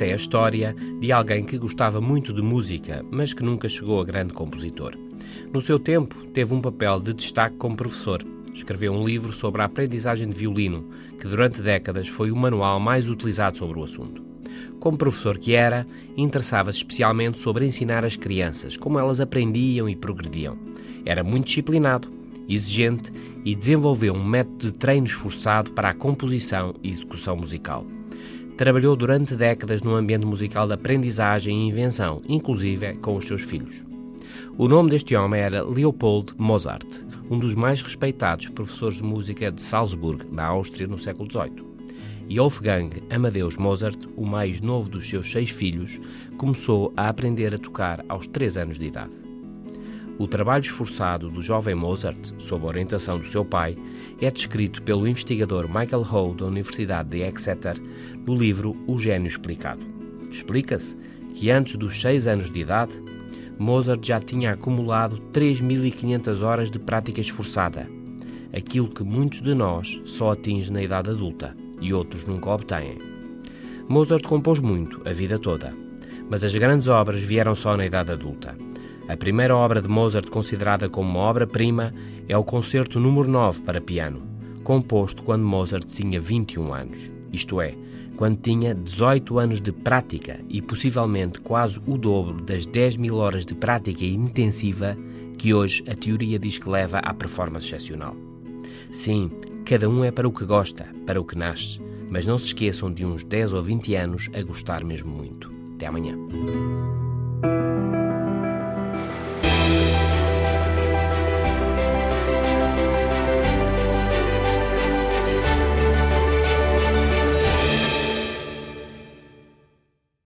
história de alguém que gostava muito de música, mas que nunca chegou a grande compositor. No seu tempo, teve um papel de destaque como professor. Escreveu um livro sobre a aprendizagem de violino, que durante décadas foi o manual mais utilizado sobre o assunto. Como professor que era, interessava-se especialmente sobre ensinar as crianças, como elas aprendiam e progrediam. Era muito disciplinado, exigente e desenvolveu um método de treino esforçado para a composição e execução musical. Trabalhou durante décadas no ambiente musical de aprendizagem e invenção, inclusive com os seus filhos. O nome deste homem era Leopold Mozart, um dos mais respeitados professores de música de Salzburg, na Áustria, no século XVIII. E Wolfgang Amadeus Mozart, o mais novo dos seus seis filhos, começou a aprender a tocar aos três anos de idade. O trabalho esforçado do jovem Mozart, sob a orientação do seu pai, é descrito pelo investigador Michael Ho da Universidade de Exeter no livro O Gênio Explicado. Explica-se que antes dos seis anos de idade, Mozart já tinha acumulado 3.500 horas de prática esforçada, aquilo que muitos de nós só atingem na idade adulta e outros nunca obtêm. Mozart compôs muito, a vida toda, mas as grandes obras vieram só na idade adulta. A primeira obra de Mozart considerada como uma obra-prima é o Concerto número 9 para piano, composto quando Mozart tinha 21 anos, isto é, quando tinha 18 anos de prática e possivelmente quase o dobro das 10 mil horas de prática intensiva que hoje a teoria diz que leva à performance excepcional. Sim, cada um é para o que gosta, para o que nasce, mas não se esqueçam de uns 10 ou 20 anos a gostar mesmo muito. Até amanhã.